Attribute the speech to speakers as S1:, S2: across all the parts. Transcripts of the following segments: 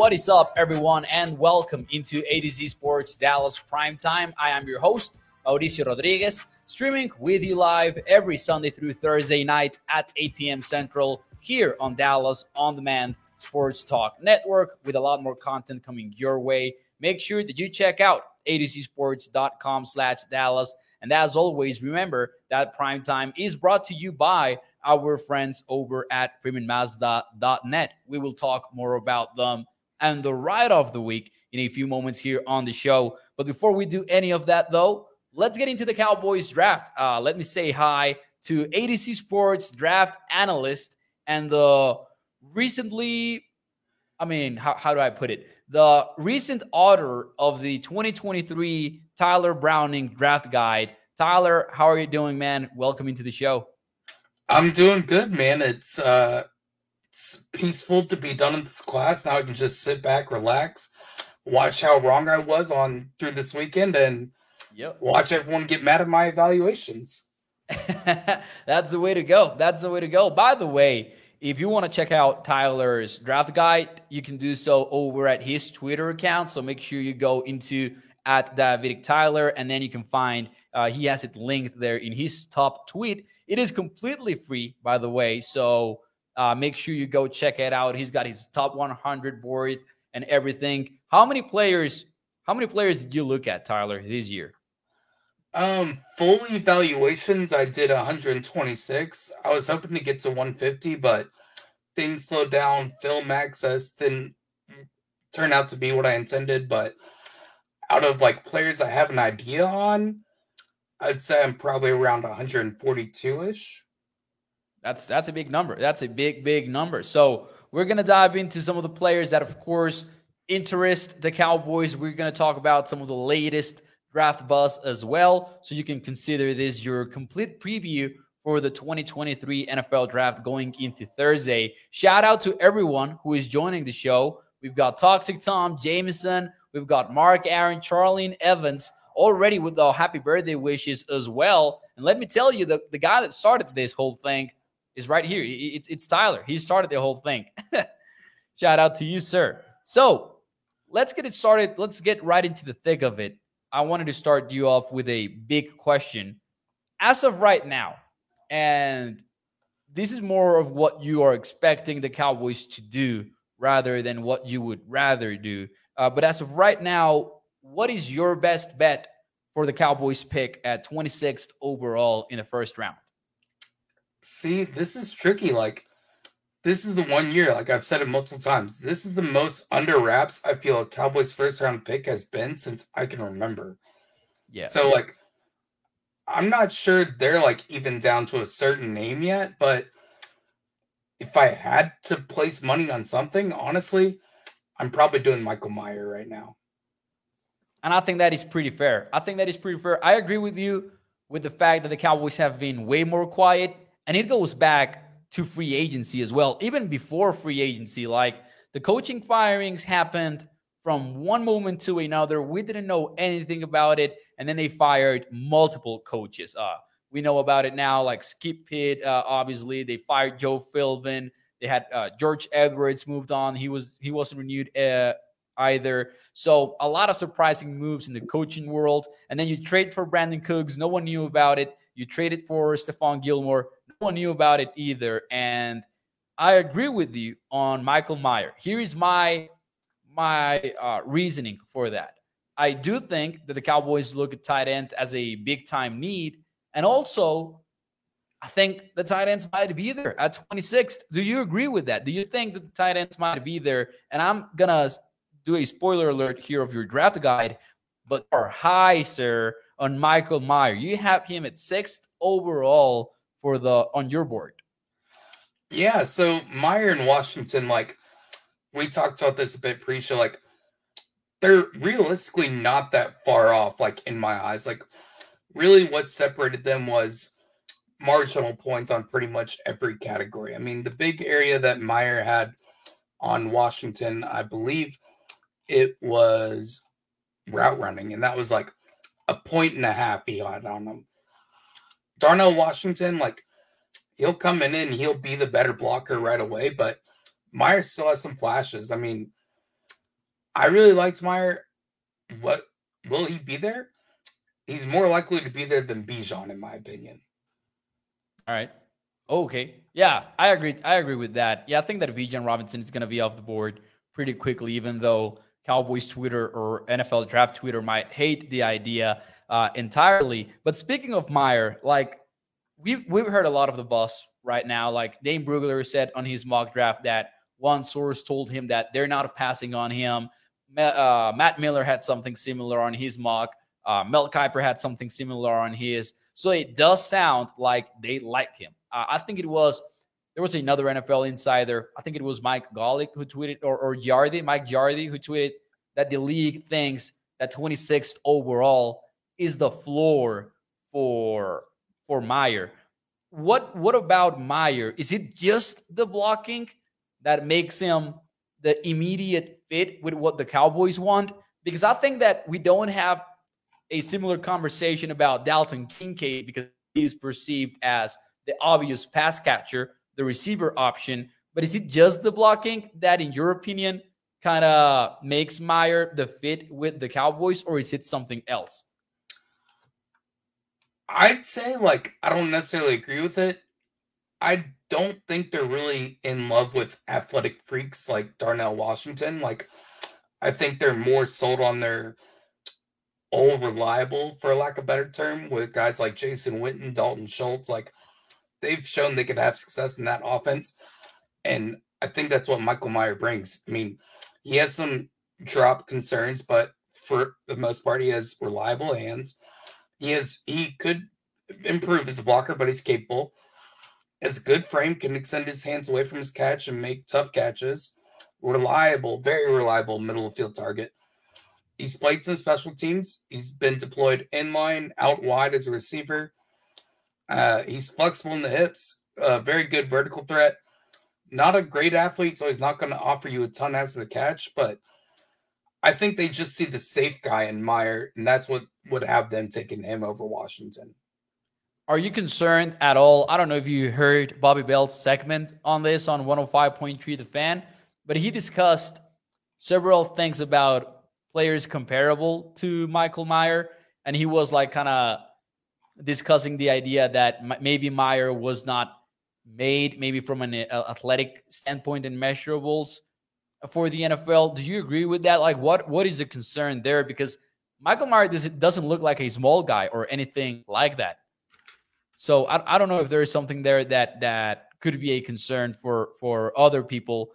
S1: What is up, everyone, and welcome into A to Z Sports Dallas Prime Time. I am your host, Mauricio Rodriguez, streaming with you live every Sunday through Thursday night at 8 p.m. Central here on Dallas On Demand Sports Talk Network with a lot more content coming your way. Make sure that you check out a2zsports.com slash Dallas. And as always, remember that Prime Time is brought to you by our friends over at freemanmazda.net. We will talk more about them and the ride of the week in a few moments here on the show. But before we do any of that, though, let's get into the Cowboys draft. Uh, let me say hi to A2Z Sports draft analyst and the recently, I mean, how, how do I put it? The recent author of the 2023 Tyler Browning draft guide. Tyler, how are you doing, man? Welcome into the show.
S2: I'm doing good, man. It's uh peaceful to be done in this class. Now I can just sit back, relax, watch how wrong I was on through this weekend, and yep. watch everyone get mad at my evaluations.
S1: That's the way to go. That's the way to go. By the way, if you want to check out Tyler's draft guide, you can do so over at his Twitter account. So make sure you go into at Davidic Tyler, and then you can find uh, he has it linked there in his top tweet. It is completely free, by the way. So uh, make sure you go check it out. He's got his top 100 board and everything. How many players? How many players did you look at, Tyler, this year?
S2: Um, full evaluations, I did 126. I was hoping to get to 150, but things slowed down. Film access didn't turn out to be what I intended. But out of like players I have an idea on, I'd say I'm probably around 142 ish.
S1: That's that's a big number. That's a big big number. So we're gonna dive into some of the players that, of course, interest the Cowboys. We're gonna talk about some of the latest draft buzz as well. So you can consider this your complete preview for the 2023 NFL draft going into Thursday. Shout out to everyone who is joining the show. We've got Toxic Tom, Jameson, we've got Mark Aaron, Charlene Evans already with the happy birthday wishes as well. And let me tell you, the, the guy that started this whole thing is right here. It's, it's Tyler. He started the whole thing. Shout out to you, sir. So let's get it started. Let's get right into the thick of it. I wanted to start you off with a big question. As of right now, and this is more of what you are expecting the Cowboys to do rather than what you would rather do. Uh, but as of right now, what is your best bet for the Cowboys pick at 26th overall in the first round?
S2: See, this is tricky. Like, this is the one year, like I've said it multiple times, this is the most under wraps I feel a Cowboys first round pick has been since I can remember. Yeah. So like I'm not sure they're like even down to a certain name yet, but if I had to place money on something, honestly, I'm probably doing Michael Mayer right now.
S1: And I think that is pretty fair. I think that is pretty fair. I agree with you with the fact that the Cowboys have been way more quiet, and it goes back to free agency as well. Even before free agency, like the coaching firings happened from one moment to another. We didn't know anything about it, and then they fired multiple coaches. Uh, we know about it now, like Skip Peete. Uh, obviously, they fired Joe Philbin. They had uh, George Edwards moved on. He was he wasn't renewed uh, either. So a lot of surprising moves in the coaching world. And then you trade for Brandin Cooks. No one knew about it. You traded for Stephon Gilmore one knew about it either. And I agree with you on Michael Mayer. Here is my my uh, reasoning for that. I do think that the Cowboys look at tight end as a big time need, and also I think the tight ends might be there at 26th. Do you agree with that? Do you think that the tight ends might be there? And I'm gonna do a spoiler alert here of your draft guide, but are high, sir, on Michael Mayer. You have him at sixth overall for the on your board.
S2: Yeah, so Mayer and Washington, like we talked about this a bit pre-show, like they're realistically not that far off, like in my eyes. Like really what separated them was marginal points on pretty much every category. I mean, the big area that Mayer had on Washington, I believe it was route running, and that was like a point and a half he had on them. Darnell Washington, like he'll come in and he'll be the better blocker right away, but Mayer still has some flashes. I mean, I really liked Mayer. What will he be there? He's more likely to be there than Bijan, in my opinion.
S1: All right. Okay. Yeah, I agree. I agree with that. Yeah, I think that Bijan Robinson is going to be off the board pretty quickly, even though Cowboys Twitter or NFL Draft Twitter might hate the idea uh, entirely. But speaking of Mayer, like we we've heard a lot of the buzz right now. Like Dane Brugler said on his mock draft that one source told him that they're not passing on him. Uh, Matt Miller had something similar on his mock. Uh, Mel Kiper had something similar on his. So it does sound like they like him. Uh, I think it was there was another NFL insider. I think it was Mike Golic who tweeted, or, or Giardi, Mike Giardi, who tweeted that the league thinks that 26th overall is the floor for for Mayer. What what about Mayer? Is it just the blocking that makes him the immediate fit with what the Cowboys want? Because I think that we don't have a similar conversation about Dalton Kincaid because he's perceived as the obvious pass catcher, the receiver option. But is it just the blocking that, in your opinion, kind of makes Mayer the fit with the Cowboys, or is it something else?
S2: I'd say, like, I don't necessarily agree with it. I don't think they're really in love with athletic freaks like Darnell Washington. Like, I think they're more sold on their old reliable, for lack of a better term, with guys like Jason Witten, Dalton Schultz. Like they've shown they could have success in that offense. And I think that's what Michael Mayer brings. I mean, he has some drop concerns, but for the most part, he has reliable hands. He has he could improve as a blocker, but he's capable. Has a good frame, can extend his hands away from his catch and make tough catches. Reliable, very reliable middle of field target. He's played some special teams. He's been deployed in line, out wide as a receiver. Uh, he's flexible in the hips, uh, very good vertical threat. Not a great athlete, so he's not going to offer you a ton after the catch, but I think they just see the safe guy in Mayer, and that's what would have them taking him over Washington.
S1: Are you concerned at all? I don't know if you heard Bobby Belt's segment on this on 105.3 The Fan, but he discussed several things about players comparable to Michael Mayer. and he was like kind of discussing the idea that maybe Mayer was not made maybe from an uh, athletic standpoint and measurables for the NFL. Do you agree with that? Like, what what is the concern there? Because Michael Mayer doesn't look like a small guy or anything like that. So I, I don't know if there is something there that that could be a concern for for other people.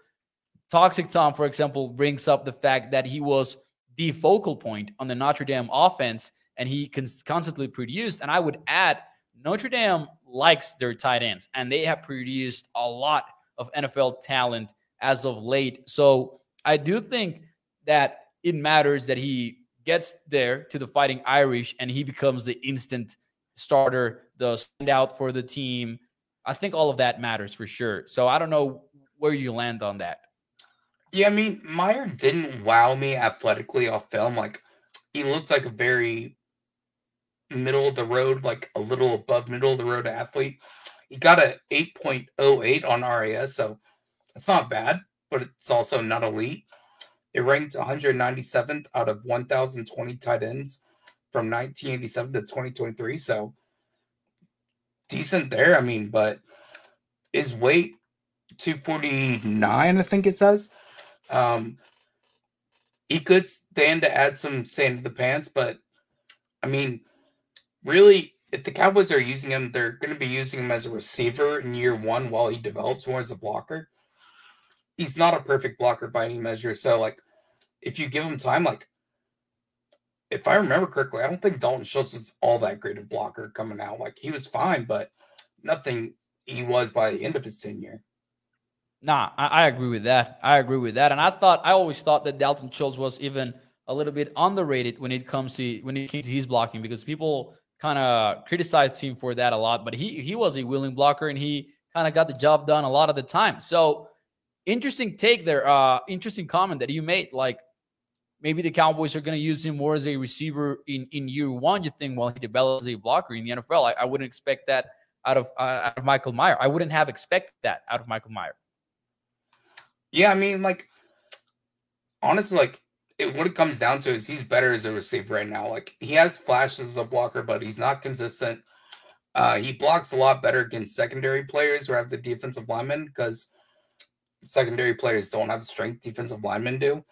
S1: Toxic Tom, for example, brings up the fact that he was the focal point on the Notre Dame offense, and he can constantly produced. And I would add, Notre Dame likes their tight ends, and they have produced a lot of NFL talent as of late. So I do think that it matters that he gets there to the Fighting Irish and he becomes the instant starter, the standout for the team. I think all of that matters for sure. So I don't know where you land on that.
S2: Yeah, I mean, Mayer didn't wow me athletically off film. Like, he looked like a very middle of the road, like a little above middle of the road athlete. He got a 8.08 on RAS, so it's not bad, but it's also not elite. It ranked 197th out of 1,020 tight ends from 1987 to 2023, so decent there. I mean, but his weight 249, I think it says. Um, he could stand to add some sand to the pants, but I mean, really, if the Cowboys are using him, they're going to be using him as a receiver in year one while he develops more as a blocker. He's not a perfect blocker by any measure. So, like, if you give him time, like, if I remember correctly, I don't think Dalton Schultz was all that great of blocker coming out. Like he was fine, but nothing he was by the end of his tenure.
S1: Nah, I, I, agree with that. I agree with that. And I thought I always thought that Dalton Schultz was even a little bit underrated when it comes to when it came to his blocking because people kind of criticized him for that a lot. But he he was a willing blocker and he kind of got the job done a lot of the time. So interesting take there. Uh, interesting comment that you made. Like maybe the Cowboys are going to use him more as a receiver in in year one. You think while he develops a blocker in the NFL? I, I wouldn't expect that out of uh, out of Michael Mayer. I wouldn't have expected that out of Michael Mayer.
S2: Yeah, I mean, like honestly, like it, what it comes down to is he's better as a receiver right now. Like he has flashes as a blocker, but he's not consistent. Uh, he blocks a lot better against secondary players rather than defensive linemen because secondary players don't have the strength defensive linemen do,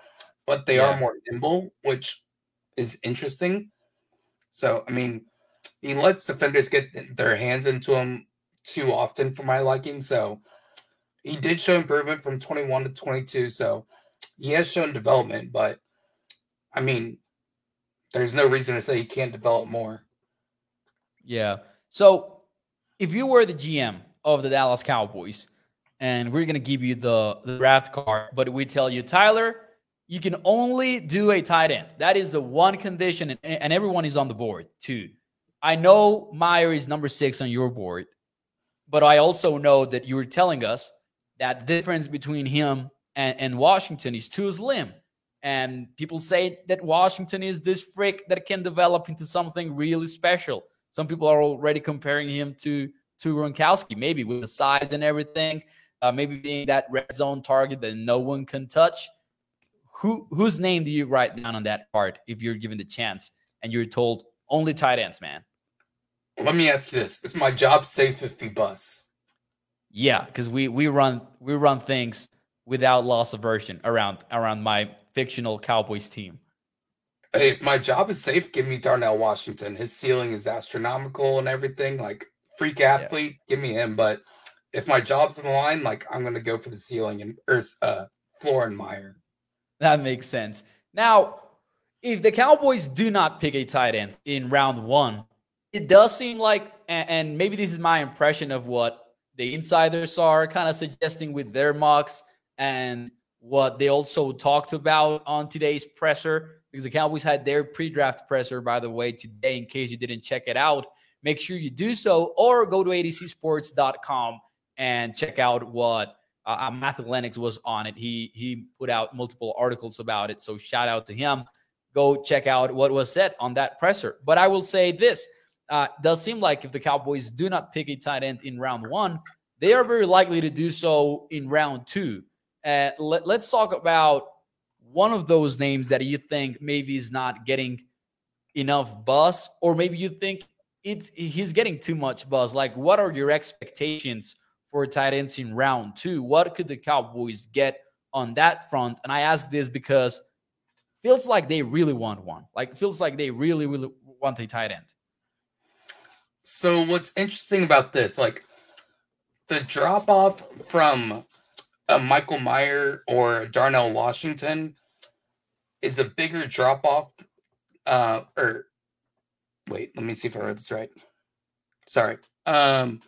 S2: but they yeah. are more nimble, which is interesting. So, I mean, he lets defenders get their hands into him too often for my liking. So, he did show improvement from 21 to 22. So, he has shown development, but I mean, there's no reason to say he can't develop more.
S1: Yeah. So, if you were the GM of the Dallas Cowboys, and we're going to give you the, the draft card. But we tell you, Tyler, you can only do a tight end. That is the one condition, and, and everyone is on the board too. I know Mayer is number six on your board, but I also know that you were telling us that difference between him and, and Washington is too slim. And people say that Washington is this freak that can develop into something really special. Some people are already comparing him to to Gronkowski, maybe with the size and everything uh, maybe being that red zone target that no one can touch. Who whose name do you write down on that card if you're given the chance and you're told only tight ends, man?
S2: Let me ask you this: Is my job safe if he busts?
S1: Yeah, because we we run we run things without loss aversion around around my fictional Cowboys team.
S2: Hey, If my job is safe, give me Darnell Washington. His ceiling is astronomical and everything. Like freak athlete, yeah. give me him. But if my job's on the line, like I'm gonna go for the ceiling and or uh, floor and Mayer.
S1: That makes sense. Now, if the Cowboys do not pick a tight end in round one, it does seem like, and maybe this is my impression of what the insiders are kind of suggesting with their mocks and what they also talked about on today's presser, because the Cowboys had their pre draft presser, by the way, today, in case you didn't check it out. Make sure you do so or go to atozsports.com and check out what uh, uh, Matthew Lennox was on it. He he put out multiple articles about it. So shout out to him. Go check out what was said on that presser. But I will say this: uh, does seem like if the Cowboys do not pick a tight end in round one, they are very likely to do so in round two. Uh, let, let's talk about one of those names that you think maybe is not getting enough buzz, or maybe you think it's he's getting too much buzz. Like, what are your expectations? For tight ends in round two. What could the Cowboys get on that front? And I ask this because feels like they really want one. Like feels like they really, really want a tight end.
S2: So what's interesting about this, like the drop off from a Michael Mayer or Darnell Washington is a bigger drop off. Uh, or wait, let me see if I read this right. Sorry. Um,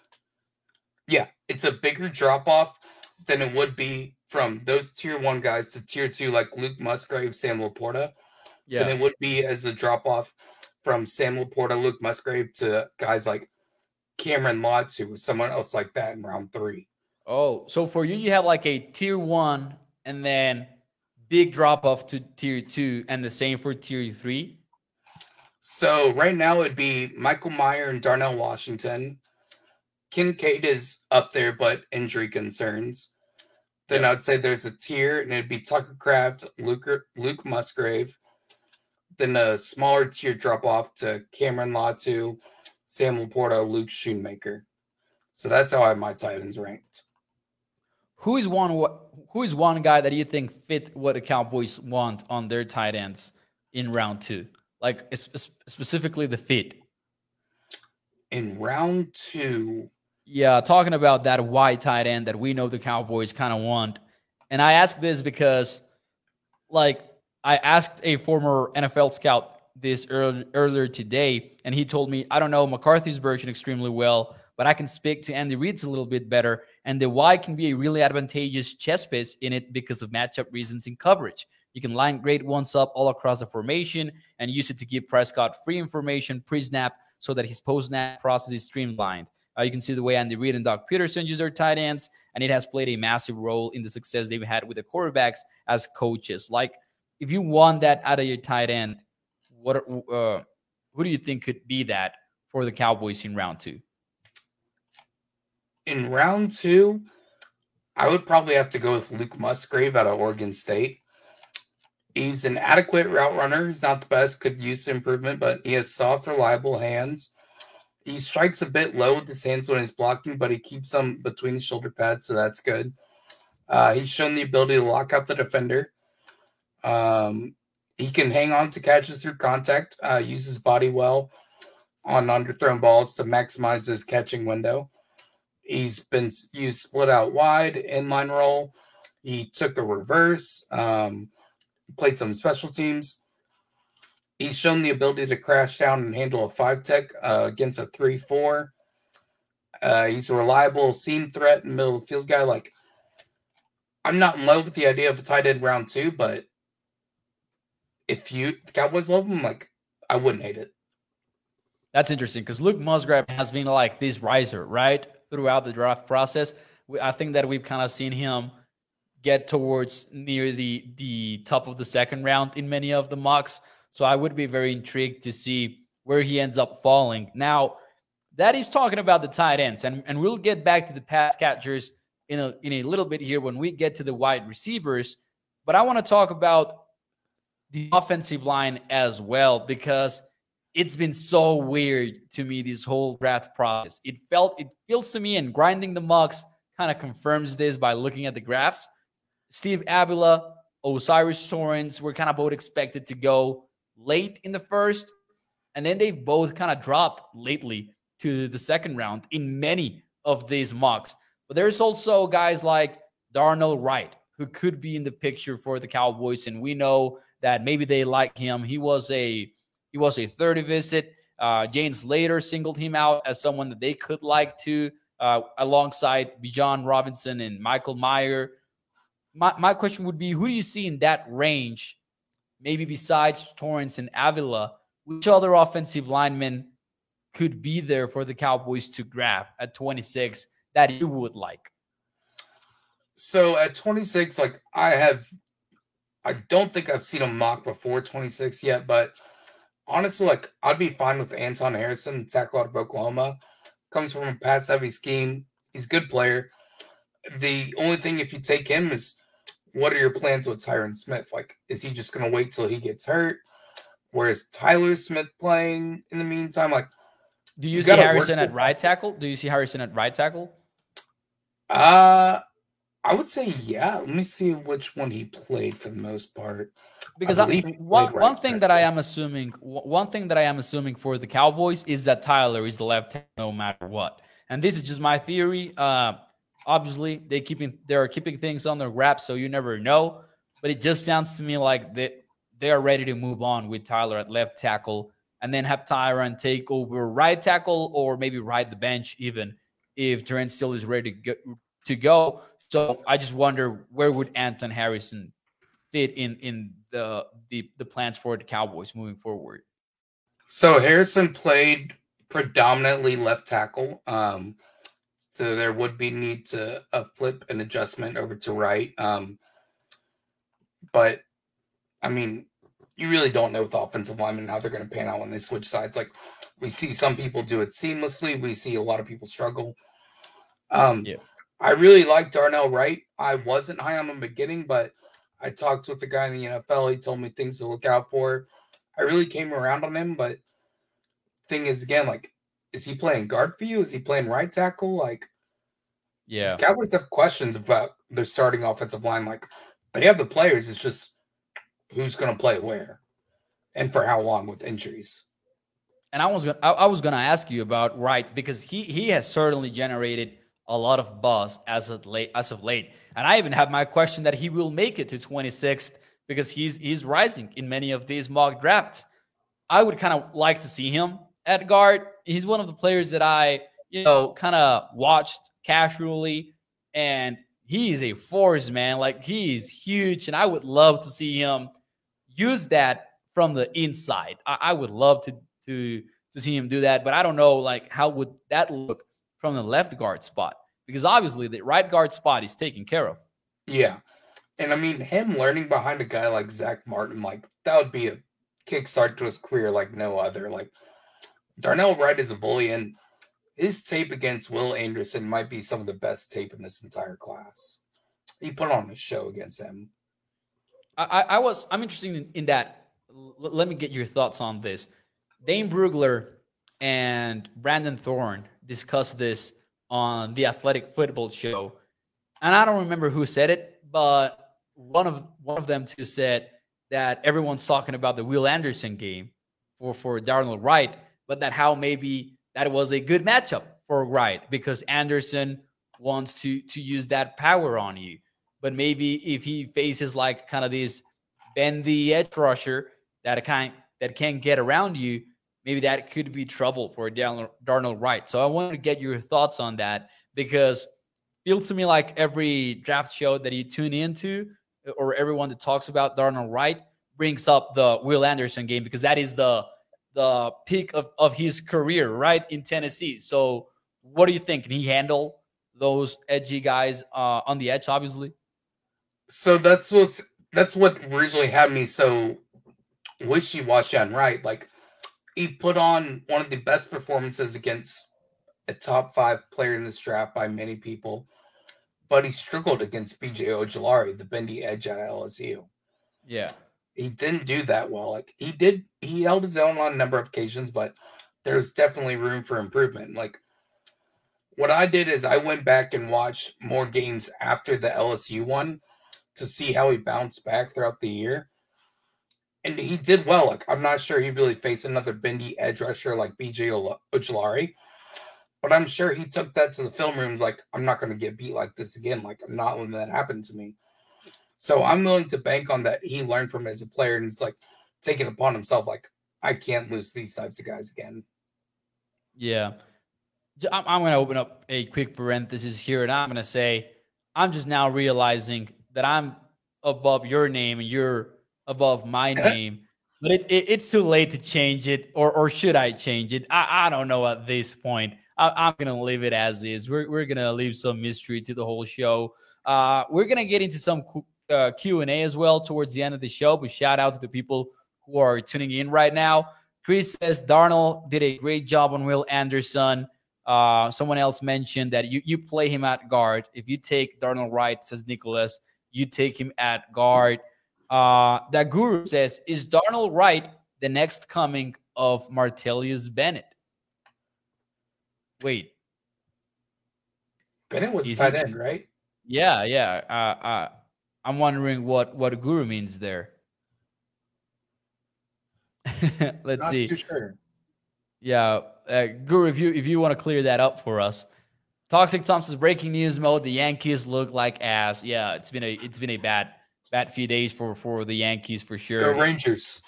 S2: yeah, it's a bigger drop off than it would be from those tier one guys to tier two, like Luke Musgrave, Sam LaPorta. Yeah. Than it would be as a drop off from Sam LaPorta, Luke Musgrave to guys like Cameron Latu, someone else like that in round three.
S1: Oh, so for you, you have like a tier one and then big drop off to tier two, and the same for tier three.
S2: So right now it'd be Michael Mayer and Darnell Washington, Kincaid is up there, but injury concerns. Then yeah. I'd say there's a tier, and it'd be Tucker Kraft, Luke, Luke Musgrave. Then a smaller tier drop off to Cameron Latu, Sam LaPorta, Luke Schoonmaker. So that's how I have my tight ends ranked.
S1: Who is one? Who is one guy that you think fit what the Cowboys want on their tight ends in round two? Like specifically the fit.
S2: In round two,
S1: yeah, talking about that wide tight end that we know the Cowboys kind of want. And I ask this because, like, I asked a former NFL scout this early, earlier today, and he told me, I don't know McCarthy's version extremely well, but I can speak to Andy Reid's a little bit better. And the Y can be a really advantageous chess piece in it because of matchup reasons in coverage. You can line great ones up all across the formation and use it to give Prescott free information pre snap so that his post snap process is streamlined. Uh, you can see the way Andy Reid and Doug Pederson use their tight ends, and it has played a massive role in the success they've had with the quarterbacks as coaches. Like, if you want that out of your tight end, what uh, who do you think could be that for the Cowboys in round two?
S2: In round two, I would probably have to go with Luke Musgrave out of Oregon State. He's an adequate route runner. He's not the best, could use improvement, but he has soft, reliable hands. He strikes a bit low with his hands when he's blocking, but he keeps them between the shoulder pads, so that's good. Uh, he's shown the ability to lock up the defender. Um, he can hang on to catches through contact, uh, use his body well on underthrown balls to maximize his catching window. He's been used split out wide, inline roll. He took a reverse. Um, played some special teams. He's shown the ability to crash down and handle a five tech uh, against a three four. Uh, he's a reliable seam threat and middle field guy. Like, I'm not in love with the idea of a tight end round two, but if you the Cowboys love him, like I wouldn't hate it.
S1: That's interesting because Luke Musgrave has been like this riser, right, throughout the draft process. I think that we've kind of seen him get towards near the the top of the second round in many of the mocks. So I would be very intrigued to see where he ends up falling. Now, that is talking about the tight ends, and, and we'll get back to the pass catchers in a in a little bit here when we get to the wide receivers. But I want to talk about the offensive line as well because it's been so weird to me this whole draft process. It felt it feels to me and grinding the mocks kind of confirms this by looking at the graphs Steve Avila, O'Cyrus Torrence were kind of both expected to go late in the first, and then they've both kind of dropped lately to the second round in many of these mocks. But there's also guys like Darnell Wright who could be in the picture for the Cowboys, and we know that maybe they like him. He was a he was a 30 visit. Uh, Jane Slater singled him out as someone that they could like to, uh, alongside Bijan Robinson and Michael Mayer my, my question would be who do you see in that range, maybe besides Torrence and Avila, which other offensive linemen could be there for the Cowboys to grab at 26 that you would like?
S2: So at 26, like I have, I don't think I've seen a mock before 26 yet, but honestly, like I'd be fine with Anton Harrison, tackle out of Oklahoma. Comes from a pass heavy scheme. He's a good player. The only thing, if you take him, is what are your plans with Tyron Smith? Like, is he just going to wait till he gets hurt? Where's Tyler Smith playing in the meantime? Like,
S1: do you, you see Harrison at right tackle? Do you see Harrison at right tackle?
S2: Uh, I would say yeah. Let me see which one he played for the most part.
S1: Because I I, one right one thing tackle. that I am assuming, one thing that I am assuming for the Cowboys is that Tyler is the left tackle no matter what. And this is just my theory. Uh, Obviously, they keeping they are keeping things on their wraps, so you never know. But it just sounds to me like they they are ready to move on with Tyler at left tackle, and then have Tyron take over right tackle, or maybe ride the bench even if Terence Steele is ready to go, to go. So I just wonder where would Anton Harrison fit in in the the the plans for the Cowboys moving forward.
S2: So Harrison played predominantly left tackle. Um, so there would be need to a flip an adjustment over to right. Um, but I mean, you really don't know with offensive linemen how they're going to pan out when they switch sides. Like we see some people do it seamlessly. We see a lot of people struggle. Um, yeah. I really like Darnell Wright. I wasn't high on him beginning, but I talked with the guy in the NFL. He told me things to look out for. I really came around on him, but thing is, again, like is he playing guard for you? Is he playing Wright tackle? Like,
S1: yeah,
S2: Cowboys have questions about their starting offensive line. Like, they have the players. It's just who's going to play where and for how long with injuries.
S1: And I was gonna, I, was going to ask you about right because he he has certainly generated a lot of buzz as of late as of late. And I even have my question that he will make it to 26th because he's he's rising in many of these mock drafts. I would kind of like to see him at guard. He's one of the players that I, you know, kind of watched casually, and he's a force, man. Like he's huge, and I would love to see him use that from the inside. I, I would love to to to see him do that, but I don't know like how would that look from the left guard spot because obviously the right guard spot is taken care of.
S2: Yeah. And I mean, him learning behind a guy like Zack Martin, like that would be a kickstart to his career like no other. Like Darnell Wright is a bully, and his tape against Will Anderson might be some of the best tape in this entire class. He put on a show against him.
S1: I, I was I'm interested in, in that. L- let me get your thoughts on this. Dane Brugler and Brandon Thorn discussed this on the Athletic Football Show, and I don't remember who said it, but one of one of them two said that everyone's talking about the Will Anderson game for for Darnell Wright, but that how maybe that was a good matchup for Wright because Anderson wants to to use that power on you. But maybe if he faces like kind of this bendy edge rusher that kind that can get around you, maybe that could be trouble for Darnell, Wright. So I wanted to get your thoughts on that because feels to me like every draft show that you tune into or everyone that talks about Darnell Wright brings up the Will Anderson game because that is the the peak of, of his career, Wright? In Tennessee. So what do you think? Can he handle those edgy guys uh, on the edge, obviously?
S2: So that's what's that's what originally had me so wishy washy on right. Like he put on one of the best performances against a top five player in this draft by many people, but he struggled against BJ Ojulari, the bendy edge at LSU.
S1: Yeah.
S2: He didn't do that well. Like he did, he held his own on a number of occasions, but there's definitely room for improvement. Like what I did is I went back and watched more games after the LSU one to see how he bounced back throughout the year. And he did well. Like I'm not sure he really faced another bendy edge rusher like BJ Ojulari, but I'm sure he took that to the film rooms. Like I'm not going to get beat like this again. Like I'm not letting that happen to me. So I'm willing to bank on that he learned from as a player and it's like taking upon himself. Like I can't lose these types of guys again.
S1: Yeah. I'm, I'm going to open up a quick parenthesis here and I'm going to say, I'm just now realizing that I'm above your name and you're above my name. But it, it, it's too late to change it, or or should I change it? I, I don't know at this point. I, am gonna leave it as is. We're we're gonna leave some mystery to the whole show. Uh, we're gonna get into some uh, Q and A as well towards the end of the show. But shout out to the people who are tuning in right now. Chris says Darnell did a great job on Will Anderson. Uh, someone else mentioned that you you play him at guard. If you take Darnell Wright, says Nicholas, you take him at guard. Uh, that guru says, is Darnell Wright the next coming of Martellus Bennett? Wait.
S2: Bennett was tight end, right?
S1: Yeah, yeah. Uh, uh, I'm wondering what what guru means there. Let's Not see. Sure. Yeah, uh, Guru, if you if you want to clear that up for us, Toxic Thompson's breaking news mode. The Yankees look like ass. Yeah, it's been a it's been a bad bad few days for for the Yankees for sure.
S2: The Rangers.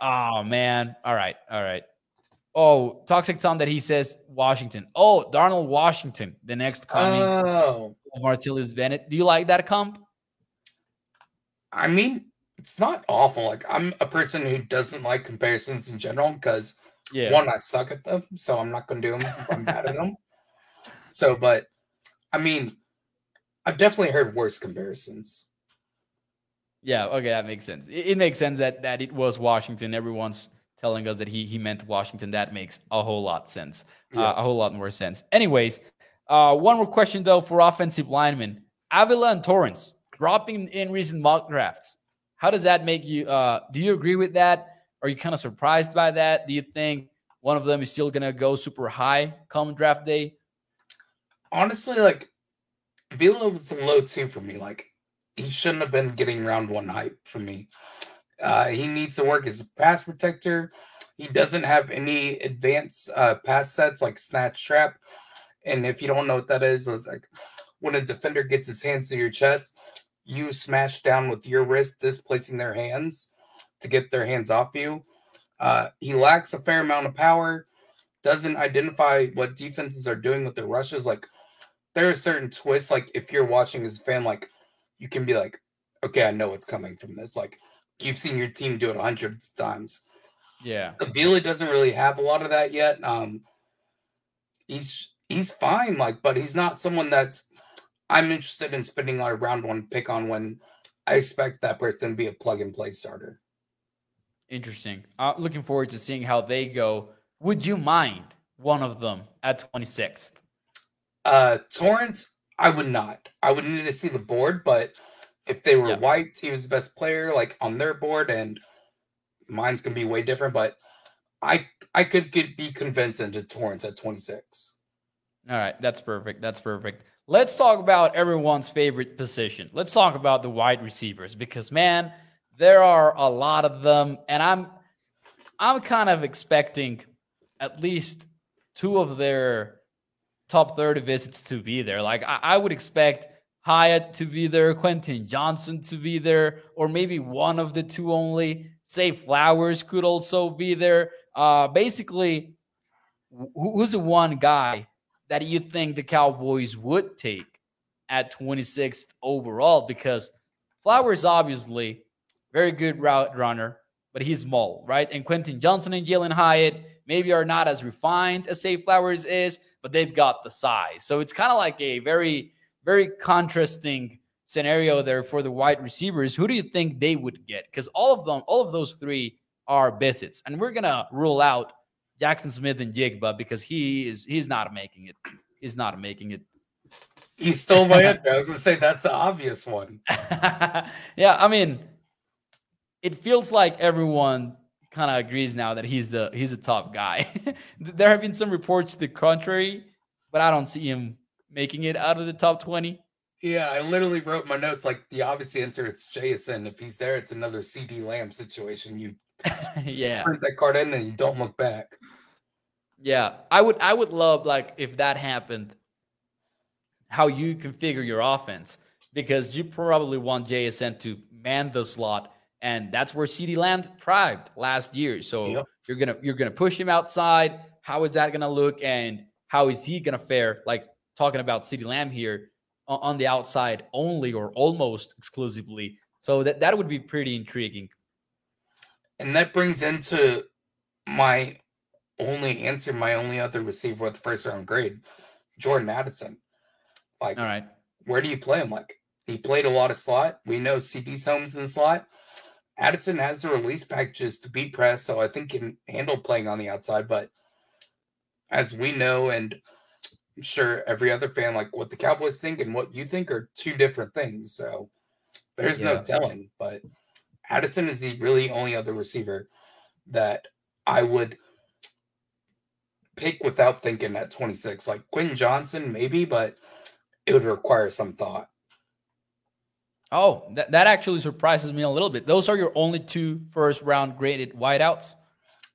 S1: Oh man. All right. All right. Oh, Toxic Tom that he says Washington. Oh, Darnell Washington, the next coming oh. Martellus Bennett. Do you like that comp?
S2: I mean, it's not awful. Like I'm a person who doesn't like comparisons in general because yeah. one, I suck at them, so I'm not gonna do them if I'm bad at them. So, but I mean, I've definitely heard worse comparisons.
S1: Yeah, okay, that makes sense. It, it, makes sense that that it was Washington. Everyone's telling us that he he meant Washington. That makes a whole lot sense. Uh, yeah. Uh, a whole lot more sense. Anyways, uh, one more question though for offensive linemen: Avila and Torrence dropping in recent mock drafts. How does that make you? Uh, do you agree with that? Are you kind of surprised by that? Do you think one of them is still gonna go super high come draft day?
S2: Honestly, like Avila was low two for me. Like he shouldn't have been getting round one hype for me. Uh, he needs to work as a pass protector. He doesn't have any advanced uh, pass sets like snatch trap. And if you don't know what that is, it's like when a defender gets his hands to your chest, you smash down with your wrist, displacing their hands to get their hands off you. Uh, he lacks a fair amount of power, doesn't identify what defenses are doing with their rushes. Like there are certain twists, like if you're watching as a fan, like you can be like, okay, I know what's coming from this. Like you've seen your team do it hundreds of times.
S1: Yeah.
S2: Avila doesn't really have a lot of that yet. Um he's he's fine, like, but he's not someone that's I'm interested in spending our round one pick on when I expect that person to be a plug and play starter.
S1: Interesting. Uh, looking forward to seeing how they go. Would you mind one of them at 26th?
S2: Uh, Torrence, I would not. I would need to see the board, but if they were yeah. white, he was the best player, like on their board, and mine's gonna be way different. But I I could get, be convinced into Torrence at 26.
S1: All right, that's perfect. That's perfect. Let's talk about everyone's favorite position. Let's talk about the wide receivers because man, there are a lot of them, and I'm I'm kind of expecting at least two of their top 30 visits to be there. Like I, I would expect Hyatt to be there, Quentin Johnston to be there, or maybe one of the two only. Zay Flowers could also be there. Uh, basically, who's the one guy that you think the Cowboys would take at 26th overall? Because Flowers obviously very good route runner, but he's small, right? And Quentin Johnston and Jalen Hyatt maybe are not as refined as Zay Flowers is, but they've got the size. So it's kind of like a very, very contrasting scenario there for the wide receivers. Who do you think they would get? Because all of them, all of those three are visits, and we're gonna rule out Jaxon Smith-Njigba because he is he's not making it. He's not making it.
S2: He stole my answer. I was gonna say that's the obvious one.
S1: yeah, I mean, it feels like everyone kind of agrees now that he's the he's the top guy. there have been some reports to the contrary, but I don't see him making it out of the top 20.
S2: Yeah, I literally wrote my notes like the obvious answer it's Jason. If he's there, it's another CeeDee Lamb situation. You
S1: yeah
S2: print that card in and you don't look back.
S1: Yeah, I would I would love like if that happened, how you configure your offense because you probably want JSN to man the slot and that's where CeeDee Lamb thrived last year. So yep. you're gonna you're gonna push him outside. How is that gonna look, and how is he gonna fare? Like talking about CeeDee Lamb here on the outside only or almost exclusively. So that that would be pretty intriguing.
S2: And that brings into my only answer, my only other receiver with the first round grade, Jordan Addison. Like,
S1: all right,
S2: where do you play him? Like, he played a lot of slot. We know CeeDee's homes in the slot. Addison has the release packages to beat press, so I think can handle playing on the outside. But as we know, and I'm sure every other fan, like what the Cowboys think and what you think are two different things. So there's yeah. no telling. But Addison is the really only other receiver that I would pick without thinking at 26. Like Quentin Johnston, maybe, but it would require some thought.
S1: Oh, that, that actually surprises me a little bit. Those are your only two first round graded wideouts?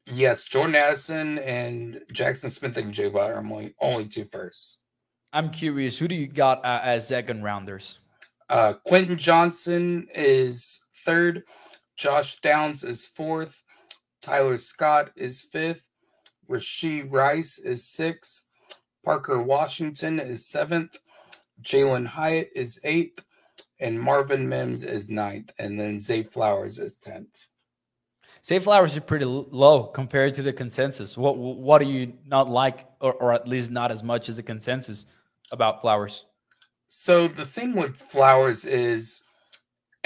S2: Yes, Jordan Addison and Jaxon Smith-Njigba are only only two firsts.
S1: I'm curious, who do you got uh, as second rounders?
S2: Uh, Quentin Johnston is third. Josh Downs is fourth. Tyler Scott is fifth. Rashee Rice is sixth. Parker Washington is seventh. Jalen Hyatt is eighth and Marvin Mims is ninth, and then Zay Flowers is tenth.
S1: Zay Flowers is pretty low compared to the consensus. What what do you not like, or, or at least not as much as the consensus about Flowers?
S2: So the thing with Flowers is,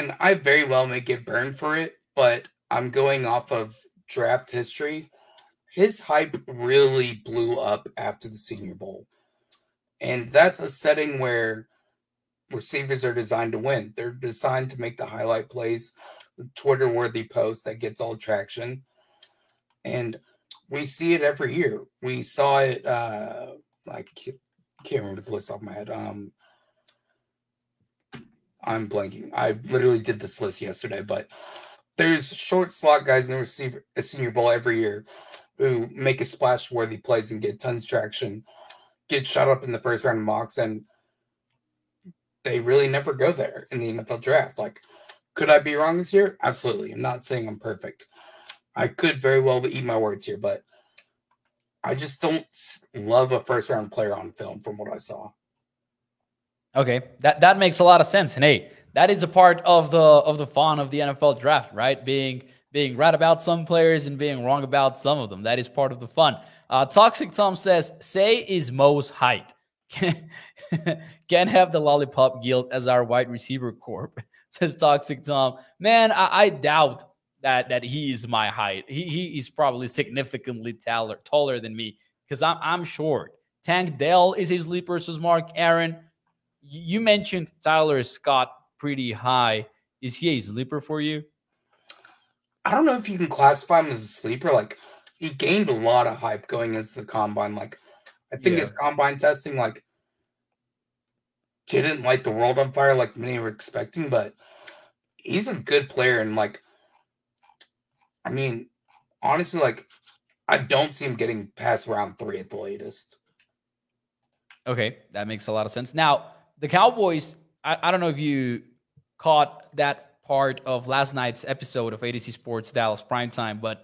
S2: and I very well may get burned for it, but I'm going off of draft history. His hype really blew up after the Senior Bowl. And that's a setting where receivers are designed to win. They're designed to make the highlight plays, Twitter worthy post that gets all traction. And we see it every year. We saw it, uh, I can't, can't remember the list off my head. Um, I'm blanking. I literally did this list yesterday, but there's short slot guys in the receiver, a senior bowl every year who make a splash worthy plays and get tons of traction, get shot up in the first round of mocks, and they really never go there in the NFL draft. Like, could I be wrong this year? Absolutely. I'm not saying I'm perfect. I could very well eat my words here, but I just don't love a first round player on film from what I saw.
S1: Okay, that that makes a lot of sense. And hey, that is a part of the of the fun of the NFL draft, right? Being being right about some players and being wrong about some of them. That is part of the fun. Uh, Toxic Tom says, "Say is Mo's height. Can't have the lollipop guild as our wide receiver corp." Says Toxic Tom. Man, I, I doubt that that he is my height. He he is probably significantly taller taller than me because I'm I'm short. Tank Dell is his leap versus Mark Aaron. You mentioned Tyler Scott pretty high. Is he a sleeper for you?
S2: I don't know if you can classify him as a sleeper. Like he gained a lot of hype going as the combine. Like I think yeah. his combine testing like didn't light the world on fire like many were expecting, but he's a good player and like I mean, honestly, like I don't see him getting past round three at the latest.
S1: Okay, that makes a lot of sense. Now, the Cowboys, I, I don't know if you caught that part of last night's episode of A to Z Sports Dallas Primetime, but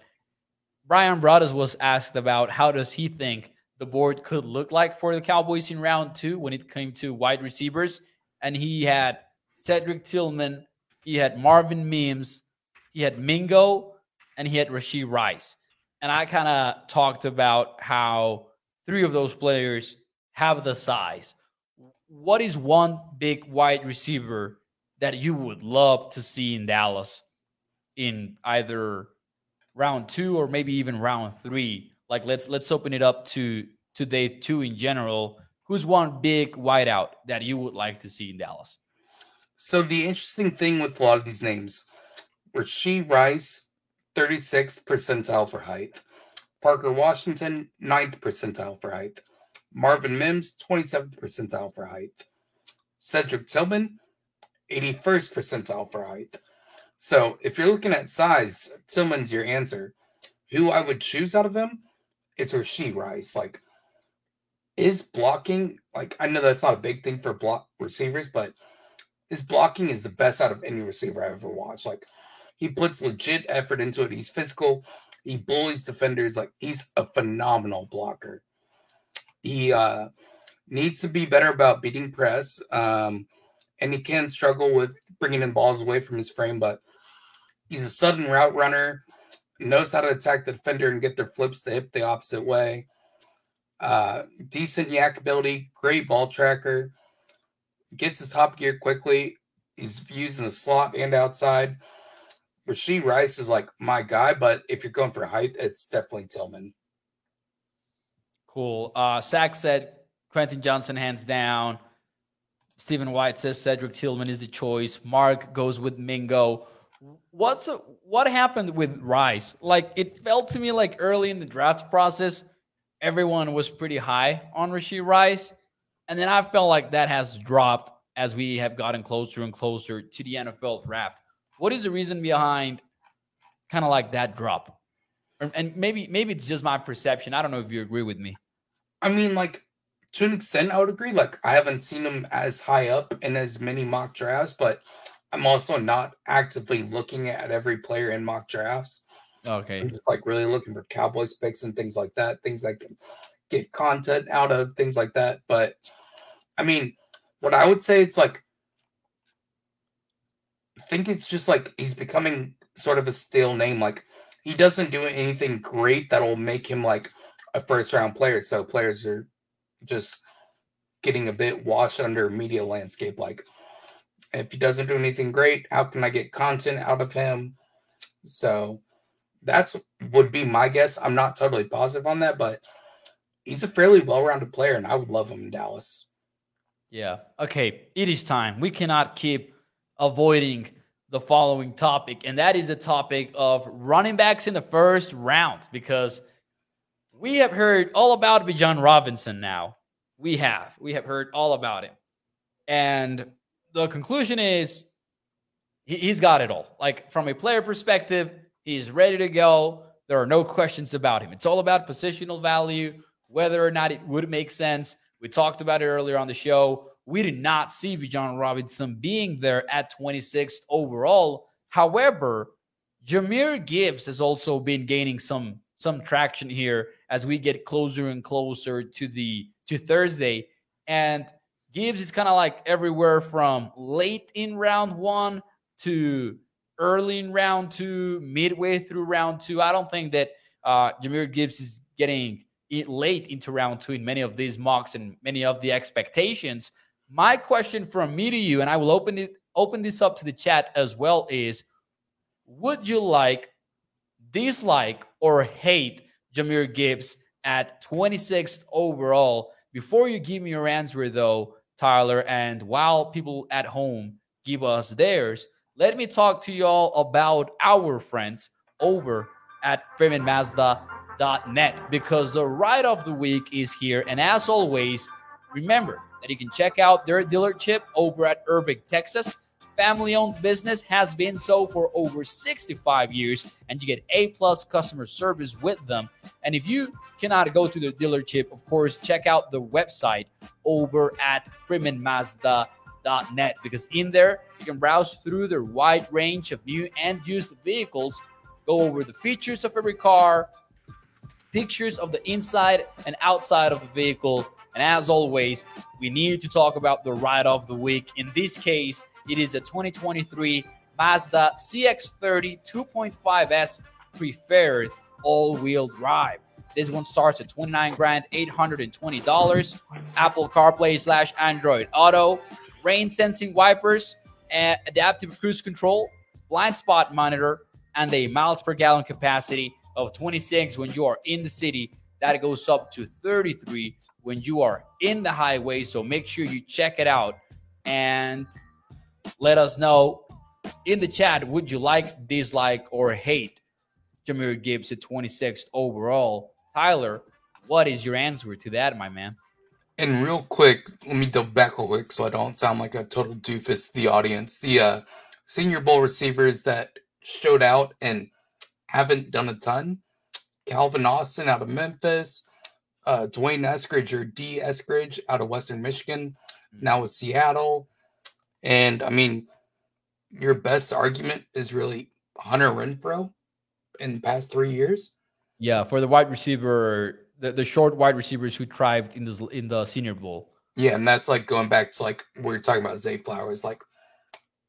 S1: Bryan Broaddus was asked about how does he think the board could look like for the Cowboys in round two when it came to wide receivers. And he had Cedric Tillman, he had Marvin Mims, he had Mingo, and he had Rashee Rice. And I kind of talked about how three of those players have the size. What is one big wide receiver that you would love to see in Dallas in either round two or maybe even round three? Like let's let's open it up to to day two in general. Who's one big wideout that you would like to see in Dallas?
S2: So the interesting thing with a lot of these names, Rashee Rice 36th percentile for height. Parker Washington, 9th percentile for height. Marvin Mims, 27th percentile for height. Cedric Tillman, 81st percentile for height. So if you're looking at size, Tillman's your answer. Who I would choose out of them, it's Rashee Rice. Like, is blocking, like, I know that's not a big thing for block receivers, but his blocking is the best out of any receiver I've ever watched. Like, he puts legit effort into it. He's physical. He bullies defenders. Like he's a phenomenal blocker. He uh, needs to be better about beating press. Um, and he can struggle with bringing in balls away from his frame, but he's a sudden route runner, knows how to attack the defender and get their flips to hip the opposite way. Uh, decent YAC ability, great ball tracker, gets his top gear quickly. He's using the slot and outside. Rashee Rice is like my guy, but if you're going for height, it's definitely Tillman.
S1: Cool. Uh, Sack said Quentin Johnston hands down. Stephen White says Cedric Tillman is the choice. Mark goes with Mingo. What's a, what happened with Rice? Like it felt to me like early in the draft process, everyone was pretty high on Rashee Rice, and then I felt like that has dropped as we have gotten closer and closer to the NFL draft. What is the reason behind kind of like that drop? And maybe maybe it's just my perception. I don't know if you agree with me.
S2: I mean, like to an extent, I would agree. Like I haven't seen him as high up in as many mock drafts, but I'm also not actively looking at every player in mock drafts.
S1: Okay.
S2: I'm just like really looking for Cowboys picks and things like that, things I can get content out of, things like that. But I mean, what I would say it's like I think it's just like he's becoming sort of a stale name. Like he doesn't do anything great that'll make him like a first round player. So players are just getting a bit washed under media landscape. Like if he doesn't do anything great, how can I get content out of him? So that's would be my guess. I'm not totally positive on that, but he's a fairly well-rounded player, and I would love him in Dallas.
S1: Yeah. Okay. It is time. We cannot keep avoiding the following topic, and that is the topic of running backs in the first round because we have heard all about Bijan Robinson now. We have. We have heard all about him. And the conclusion is he, he's got it all. Like from a player perspective, he's ready to go. There are no questions about him. It's all about positional value, whether or not it would make sense. We talked about it earlier on the show. We did not see Bijan Robinson being there at 26th overall. However, Jahmyr Gibbs has also been gaining some some traction here as we get closer and closer to the to Thursday. And Gibbs is kind of like everywhere from late in round one to early in round two, midway through round two. I don't think that uh, Jahmyr Gibbs is getting late into round two in many of these mocks and many of the expectations. My question from me to you, and I will open it open this up to the chat as well, is would you like, dislike, or hate Jahmyr Gibbs at 26th overall? Before you give me your answer, though, Tyler, and while people at home give us theirs, let me talk to y'all about our friends over at FreemanMazda.net because the ride of the week is here. And as always, remember that you can check out their dealership over at Urbig, Texas. Family owned business has been so for over 65 years, and you get A plus customer service with them. And if you cannot go to the dealership, of course, check out the website over at FreemanMazda.net because in there you can browse through their wide range of new and used vehicles go over the features of every car, pictures of the inside and outside of the vehicle. And as always, we need to talk about the ride of the week. In this case, it is a 2023 Mazda CX30 2.5S preferred all-wheel drive. This one starts at 29 grand $820. Apple CarPlay slash Android Auto, rain sensing wipers, adaptive cruise control, blind spot monitor, and a miles per gallon capacity of 26 when you are in the city. That goes up to 33 when you are in the highway. So make sure you check it out and let us know in the chat would you like, dislike, or hate Jahmyr Gibbs at 26th overall? Tyler, what is your answer to that, my man?
S2: And real quick, let me double back real quick so I don't sound like a total doofus to the audience. The uh, Senior Bowl receivers that showed out and haven't done a ton. Calvin Austin out of Memphis, uh, D'Wayne Eskridge or D Eskridge out of Western Michigan, mm-hmm. now with Seattle. And I mean, your best argument is really Hunter Renfrow in the past three years.
S1: Yeah, for the wide receiver, the, the short wide receivers who thrived in this in the Senior Bowl.
S2: Yeah, and that's like going back to like we are talking about Zay Flowers. Like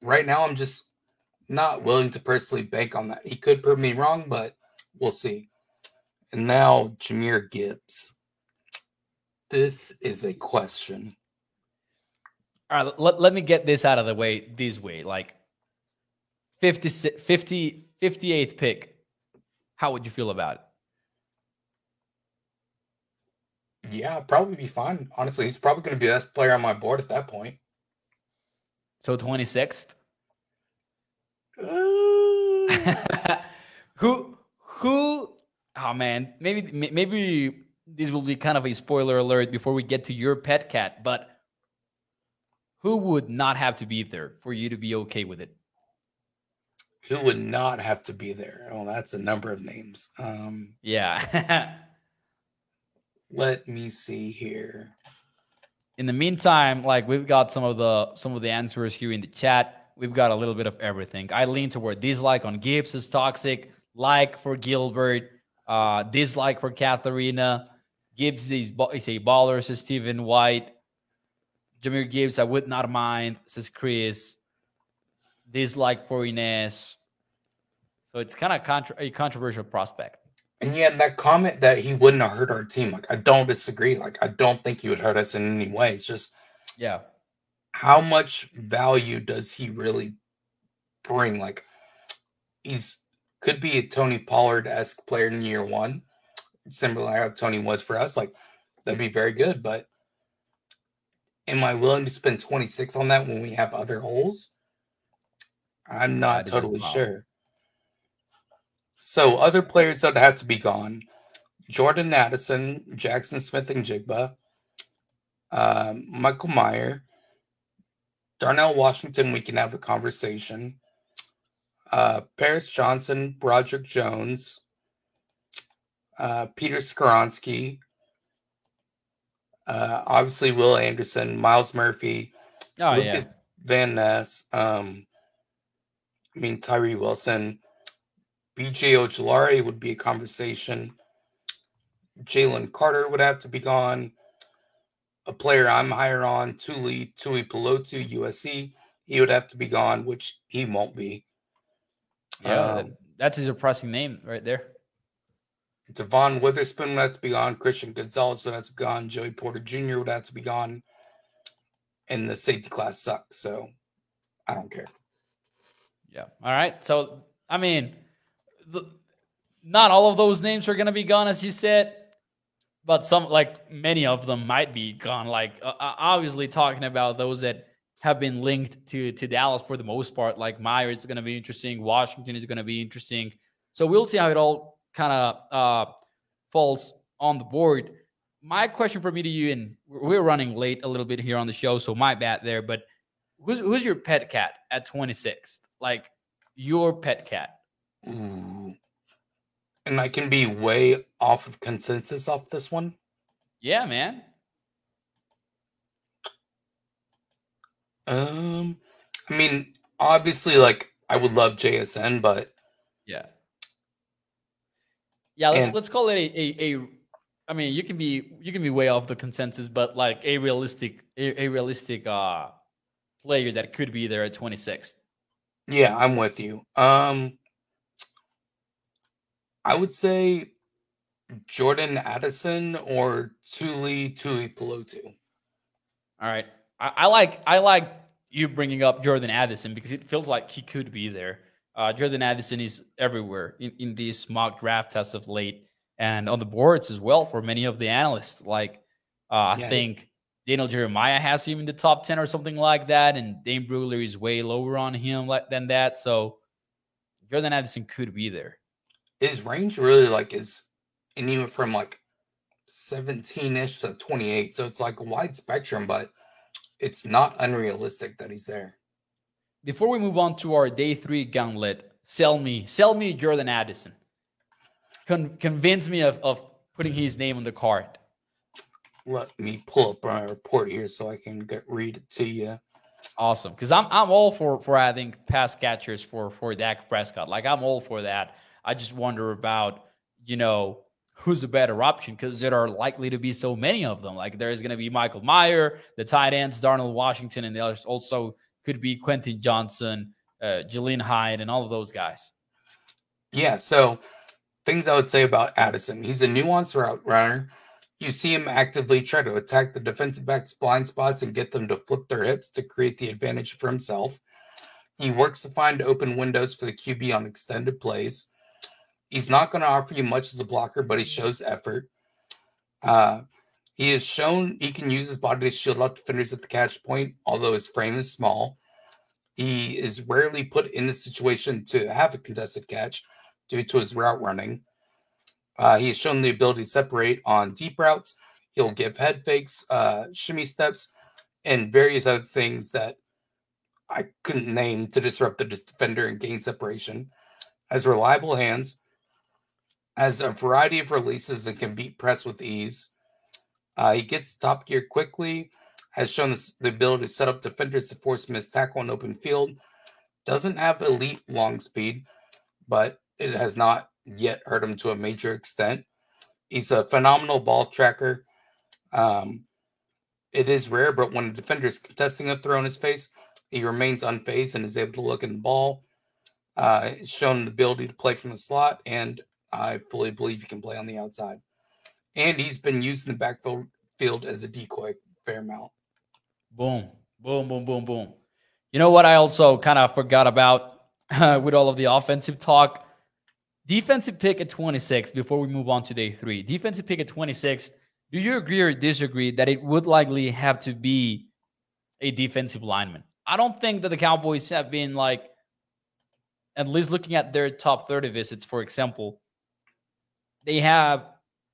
S2: right now, I'm just not willing to personally bank on that. He could prove me wrong, but we'll see. And now, Jahmyr Gibbs. This is a question.
S1: All right, let, let me get this out of the way this way. Like 50, 50, 58th pick. How would you feel about it?
S2: Yeah, probably be fine. Honestly, he's probably going to be the best player on my board at that point.
S1: So 26th? Uh. who who oh man maybe maybe this will be kind of a spoiler alert before we get to your pet cat but who would not have to be there for you to be okay with it
S2: who would not have to be there oh that's a number of names um
S1: yeah
S2: let me see here
S1: in the meantime like we've got some of the some of the answers here in the chat we've got a little bit of everything. I lean toward dislike on Gibbs is toxic, like for Gilbert, uh, dislike for Katharina. Gibbs is, is a baller, says Stephen White. Jahmyr Gibbs, I would not mind, says Chris. Dislike for Inez. So it's kind of contra- a controversial prospect.
S2: And yet, that comment that he wouldn't have hurt our team, like I don't disagree. Like I don't think he would hurt us in any way. It's just,
S1: yeah,
S2: how much value does he really bring? Like he's could be a Tony Pollard esque player in year one, similar to how Tony was for us. Like that'd be very good, but am I willing to spend 26 on that when we have other holes? I'm not totally sure. So other players that have to be gone: Jordan Addison, Jaxon Smith-Njigba, uh, Michael Mayer, Darnell Washington, we can have a conversation. Uh, Paris Johnson, Broderick Jones, uh, Peter Skoronski, uh, obviously Will Anderson, Myles Murphy,
S1: oh, Lukas yeah.
S2: Van Ness, um, I mean Tyree Wilson, BJ Ojulari would be a conversation. Jalen Carter would have to be gone. A player I'm higher on, Tuli Tuipulotu, USC, he would have to be gone, which he won't be.
S1: Yeah, um, that's a depressing name right there.
S2: Devon Witherspoon would have to be gone. Christian Gonzalez would have to be gone. Joey Porter Jr. would have to be gone. And the safety class sucks. So I don't care.
S1: Yeah. All right. So, I mean, the, not all of those names are going to be gone, as you said, but some, like many of them, might be gone. Like, uh, uh, obviously, talking about those that have been linked to to Dallas for the most part. Like Mayer's is going to be interesting. Washington is going to be interesting. So we'll see how it all kind of uh, falls on the board. My question for me to you, and we're running late a little bit here on the show, so my bad there. But who's who's your pet cat at 26th? Like your pet cat.
S2: Mm. And I can be way off of consensus off this one.
S1: Yeah, man.
S2: Um, I mean, obviously, like I would love JSN, but
S1: yeah, yeah. Let's and, let's call it a, a, a I mean, you can be you can be way off the consensus, but like a realistic a, a realistic uh player that could be there at 26th.
S2: Yeah, I'm with you. Um I would say Jordan Addison or Tuli Tuipulotu.
S1: All right. I, I, like I like you bringing up Jordan Addison because it feels like he could be there. Uh, Jordan Addison is everywhere in, in these mock draft tests of late and on the boards as well for many of the analysts. Like uh, yeah. I think Daniel Jeremiah has him in the top 10 or something like that. And Dane Brugler is way lower on him than that. So Jordan Addison could be there.
S2: His range really like is anywhere from like 17 ish to 28. So it's like a wide spectrum, but it's not unrealistic that he's there.
S1: Before we move on to our day three gauntlet, sell me, sell me Jordan Addison. Con- convince me of, of putting his name on the card.
S2: Let me pull up my report here so I can get read it to you.
S1: Awesome, because I'm I'm all for for adding pass catchers for for Dak Prescott. Like I'm all for that. I just wonder about you know who's a better option because there are likely to be so many of them. Like there's going to be Michael Mayer, the tight ends, Darnell Washington, and there's also could be Quentin Johnston, uh, Jalin Hyatt, and all of those guys.
S2: Yeah. So things I would say about Addison: he's a nuanced route runner. You see him actively try to attack the defensive back's blind spots and get them to flip their hips to create the advantage for himself. He works to find open windows for the QB on extended plays. He's not going to offer you much as a blocker, but he shows effort. Uh, he has shown he can use his body to shield off defenders at the catch point, although his frame is small. He is rarely put in the situation to have a contested catch due to his route running. Uh, he has shown the ability to separate on deep routes. He'll give head fakes, uh, shimmy steps, and various other things that I couldn't name to disrupt the defender and gain separation. Has reliable hands, has a variety of releases and can beat press with ease. Uh, he gets top gear quickly, has shown this, the ability to set up defenders to force missed tackle in open field. Doesn't have elite long speed, but it has not yet hurt him to a major extent. He's a phenomenal ball tracker. Um, it is rare, but when a defender is contesting a throw in his face, he remains unfazed and is able to look in the ball. Uh, shown the ability to play from the slot and I fully believe he can play on the outside. And he's been used in the backfield field as a decoy fair amount.
S1: Boom, boom, boom, boom, boom. You know what I also kind of forgot about with all of the offensive talk? Defensive pick at 26 before we move on to day three. Defensive pick at 26. Do you agree or disagree that it would likely have to be a defensive lineman? I don't think that the Cowboys have been like, at least looking at their top 30 visits, for example, they have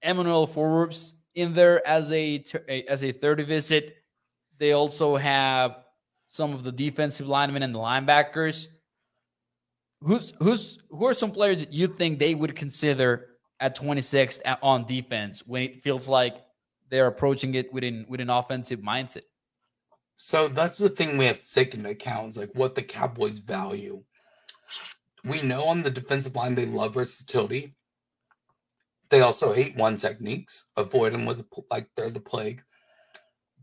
S1: Emmanuel Forbes in there as a as a third visit. They also have some of the defensive linemen and the linebackers. Who's who's who are some players that you think they would consider at 26th on defense when it feels like they're approaching it with an with an offensive mindset?
S2: So that's the thing we have to take into account is like what the Cowboys value. we know on the defensive line they love versatility. They also hate one techniques, avoid them with like they're the plague.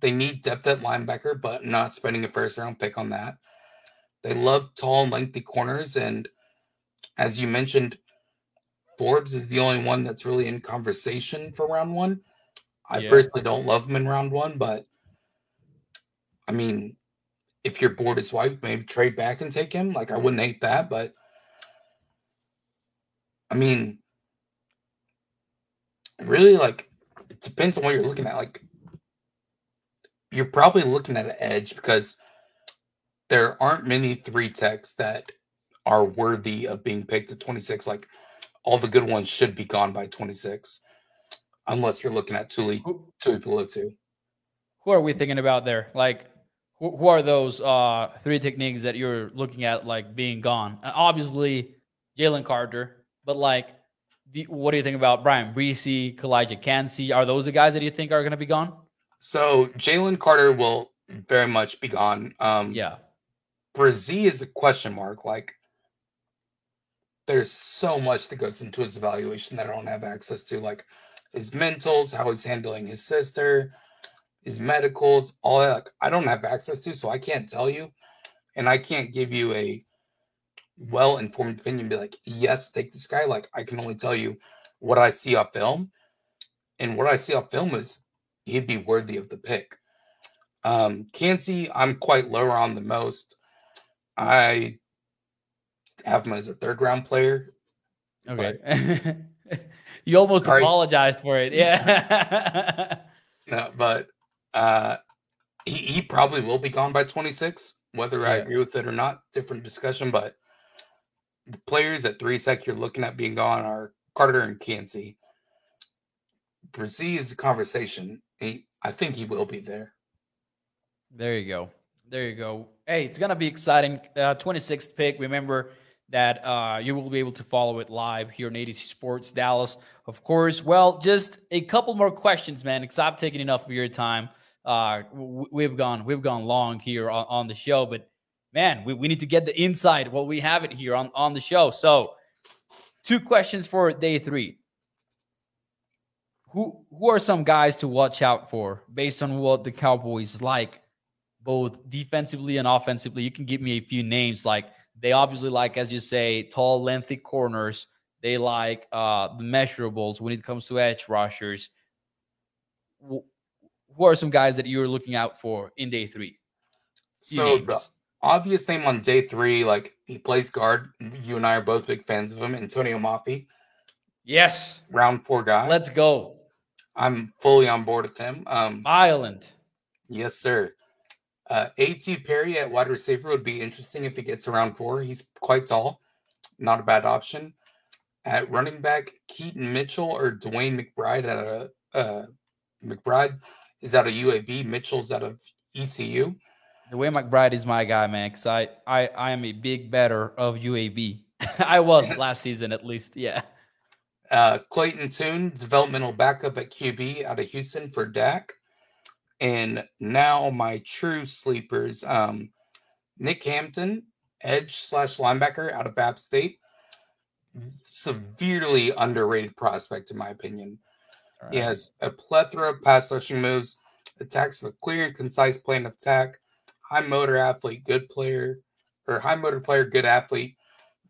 S2: They need depth at linebacker, but not spending a first round pick on that. They love tall and lengthy corners, and as you mentioned, Forbes is the only one that's really in conversation for round one. I yeah. personally don't love him in round one, but I mean, if your board is wiped, maybe trade back and take him. Like I wouldn't hate that, but I mean, really, like it depends on what you're looking at. Like you're probably looking at an edge because there aren't many three techs that are worthy of being picked at 26. Like all the good ones should be gone by 26, unless you're looking at Tuli Tuli Tuipulotu.
S1: Who are we thinking about there? Like who, who are those uh, three techniques that you're looking at like being gone? Uh, obviously, Jalen Carter, but like, the, what do you think about Bryan Bresee, Calijah Kancey? Are those the guys that you think are going to be gone?
S2: So Jalen Carter will very much be gone. Um,
S1: yeah,
S2: Bresee is a question mark. Like, there's so much that goes into his evaluation that I don't have access to, like his mentals, how he's handling his sister, his medicals, all that. Like, I don't have access to, so I can't tell you, and I can't give you a well informed opinion. Be like, yes, take this guy. Like, I can only tell you what I see off film, and what I see off film is he'd be worthy of the pick. Um, Kancey, I'm quite lower on the most. I have him as a third round player.
S1: Okay. you almost sorry. apologized for it. Yeah.
S2: no, but uh, he, he probably will be gone by 26. Whether yeah. I agree with it or not, different discussion. But the players at three tech you're looking at being gone are Carter and Kancey. Bresee is the conversation. He, I think he will be there.
S1: There you go. There you go. Hey, it's gonna be exciting. Uh, 26th pick. Remember that uh, you will be able to follow it live here on A to Z Sports Dallas, of course. Well, just a couple more questions, man, because I've taken enough of your time uh, we've gone we've gone long here on, on the show, but man, we, we need to get the inside while we have it here on, on the show. So, two questions for day three. Who who are some guys to watch out for based on what the Cowboys like, both defensively and offensively? You can give me a few names. Like they obviously like, as you say, tall, lengthy corners. They like uh, the measurables when it comes to edge rushers who are some guys that you're looking out for in day three?
S2: So obvious name on day three, like he plays guard. You and I are both big fans of him, Antonio Mafi.
S1: Yes.
S2: Round four guy.
S1: Let's go.
S2: I'm fully on board with him. Um
S1: Island.
S2: Yes, sir. Uh A.T. Perry at wide receiver would be interesting if he gets around four. He's quite tall. Not a bad option. At running back, Keaton Mitchell or DeWayne McBride at a uh, McBride is out of UAB. Mitchell's out of ECU.
S1: DeWayne McBride is my guy, man, because I, I I am a big better of UAB. I was last season at least. Yeah.
S2: Uh, Clayton Tune, developmental backup at QB out of Houston for Dak. And now my true sleepers, um, Nick Hampton, edge slash linebacker out of App State. Severely underrated prospect, in my opinion. Right. He has a plethora of pass rushing moves, attacks with a clear and concise plan of attack, high motor athlete, good player, or high motor player, good athlete,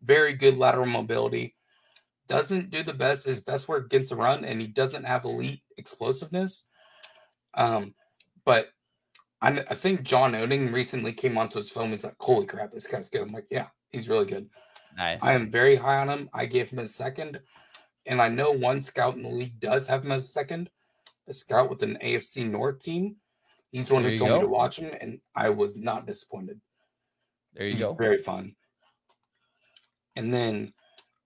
S2: very good lateral mobility. Doesn't do the best, his best work against the run, and he doesn't have elite explosiveness. Um, but I, I think John Oding recently came onto his film. He's like, "Holy crap, this guy's good." I'm like, "Yeah, he's really good."
S1: Nice.
S2: I am very high on him. I gave him a second and I know one scout in the league does have him as a second, a scout with an AFC North team. He's the one there who told go. me to watch him, and I was not disappointed.
S1: There you
S2: He's
S1: go.
S2: Very fun. And then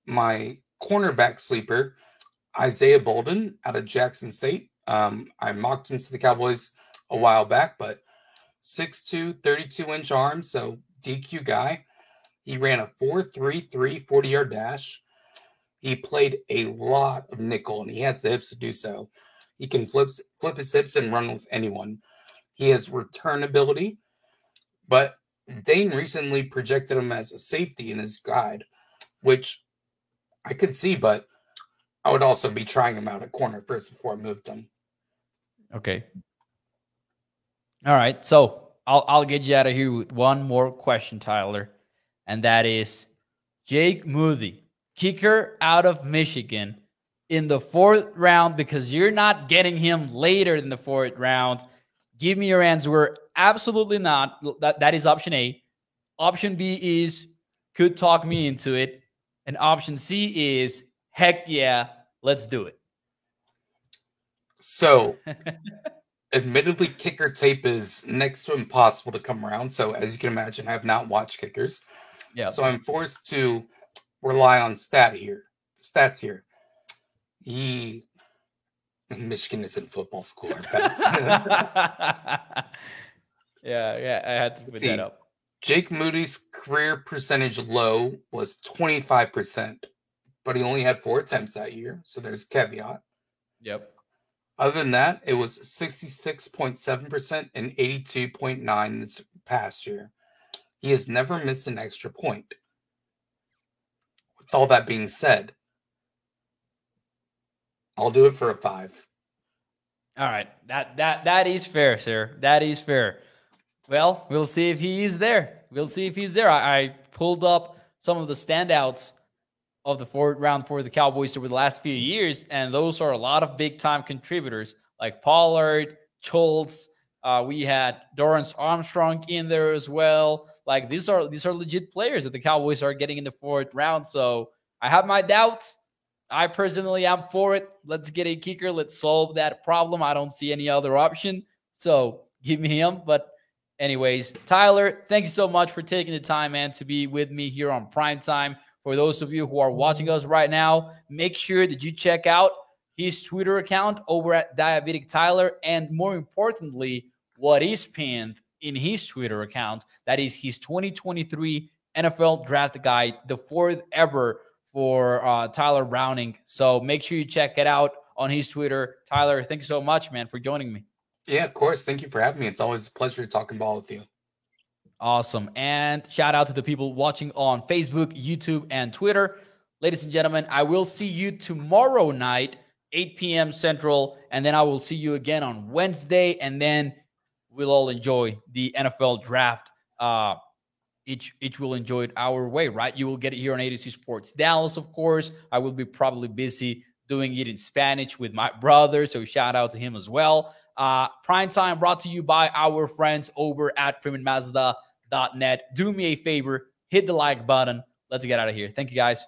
S2: my cornerback sleeper, Isaiah Bolden out of Jackson State. Um, I mocked him to the Cowboys a while back, but 6'2, 32 inch arms, so DQ guy. He ran a 4.33 40 yard dash he played a lot of nickel and he has the hips to do so. He can flip, flip his hips and run with anyone. He has return ability, but Dane recently projected him as a safety in his guide. which I could see, but I would also be trying him out at corner first before I moved him.
S1: Okay. All right. So I'll I'll get you out of here with one more question, Tyler, and that is Jake Moody, kicker out of Michigan, in the fourth round because you're not getting him later in the fourth round. Give me your answer. Absolutely not. That that is option A. Option B is could talk me into it, and option C is heck yeah, let's do it.
S2: So, admittedly, kicker tape is next to impossible to come around. So, as you can imagine, I have not watched kickers.
S1: Yeah.
S2: So I'm forced to rely on stat here, stats here. He Michigan is in football school.
S1: yeah, yeah, I had to put that up.
S2: Jake Moody's career percentage low was 25%, but he only had four attempts that year. So there's caveat.
S1: Yep.
S2: Other than that, it was 66.7% and 82.9 this past year. He has never missed an extra point. With all that being said, I'll do it for a five.
S1: All right. That that that is fair, sir. That is fair. Well, we'll see if he is there. We'll see if he's there. I, I pulled up some of the standouts of the fourth round for the Cowboys over the last few years, and those are a lot of big time contributors like Pollard, Schultz. Uh, we had Dorance Armstrong in there as well. Like these are these are legit players that the Cowboys are getting in the fourth round. So I have my doubts. I personally am for it. Let's get a kicker. Let's solve that problem. I don't see any other option. So give me him. But anyways, Tyler, thank you so much for taking the time, man, to be with me here on Prime Time. For those of you who are watching us right now, make sure that you check out his Twitter account over at Diabetic Tyler, and more importantly, what is pinned in his Twitter account. That is his 2023 NFL Draft Guide, the fourth ever for uh, Tyler Browning. So make sure you check it out on his Twitter. Tyler, thank you so much, man, for joining me.
S2: Yeah, of course. Thank you for having me. It's always a pleasure talking ball with you.
S1: Awesome. And shout out to the people watching on Facebook, YouTube, and Twitter. Ladies and gentlemen, I will see you tomorrow night, 8 p.m. Central. And then I will see you again on Wednesday. And then we'll all enjoy the NFL draft. Uh, each each will enjoy it our way, right? You will get it here on A to Z Sports Dallas, of course. I will be probably busy doing it in Spanish with my brother, so shout out to him as well. Uh, Prime time brought to you by our friends over at FreemanMazda.net. Do me a favor, hit the like button. Let's get out of here. Thank you, guys.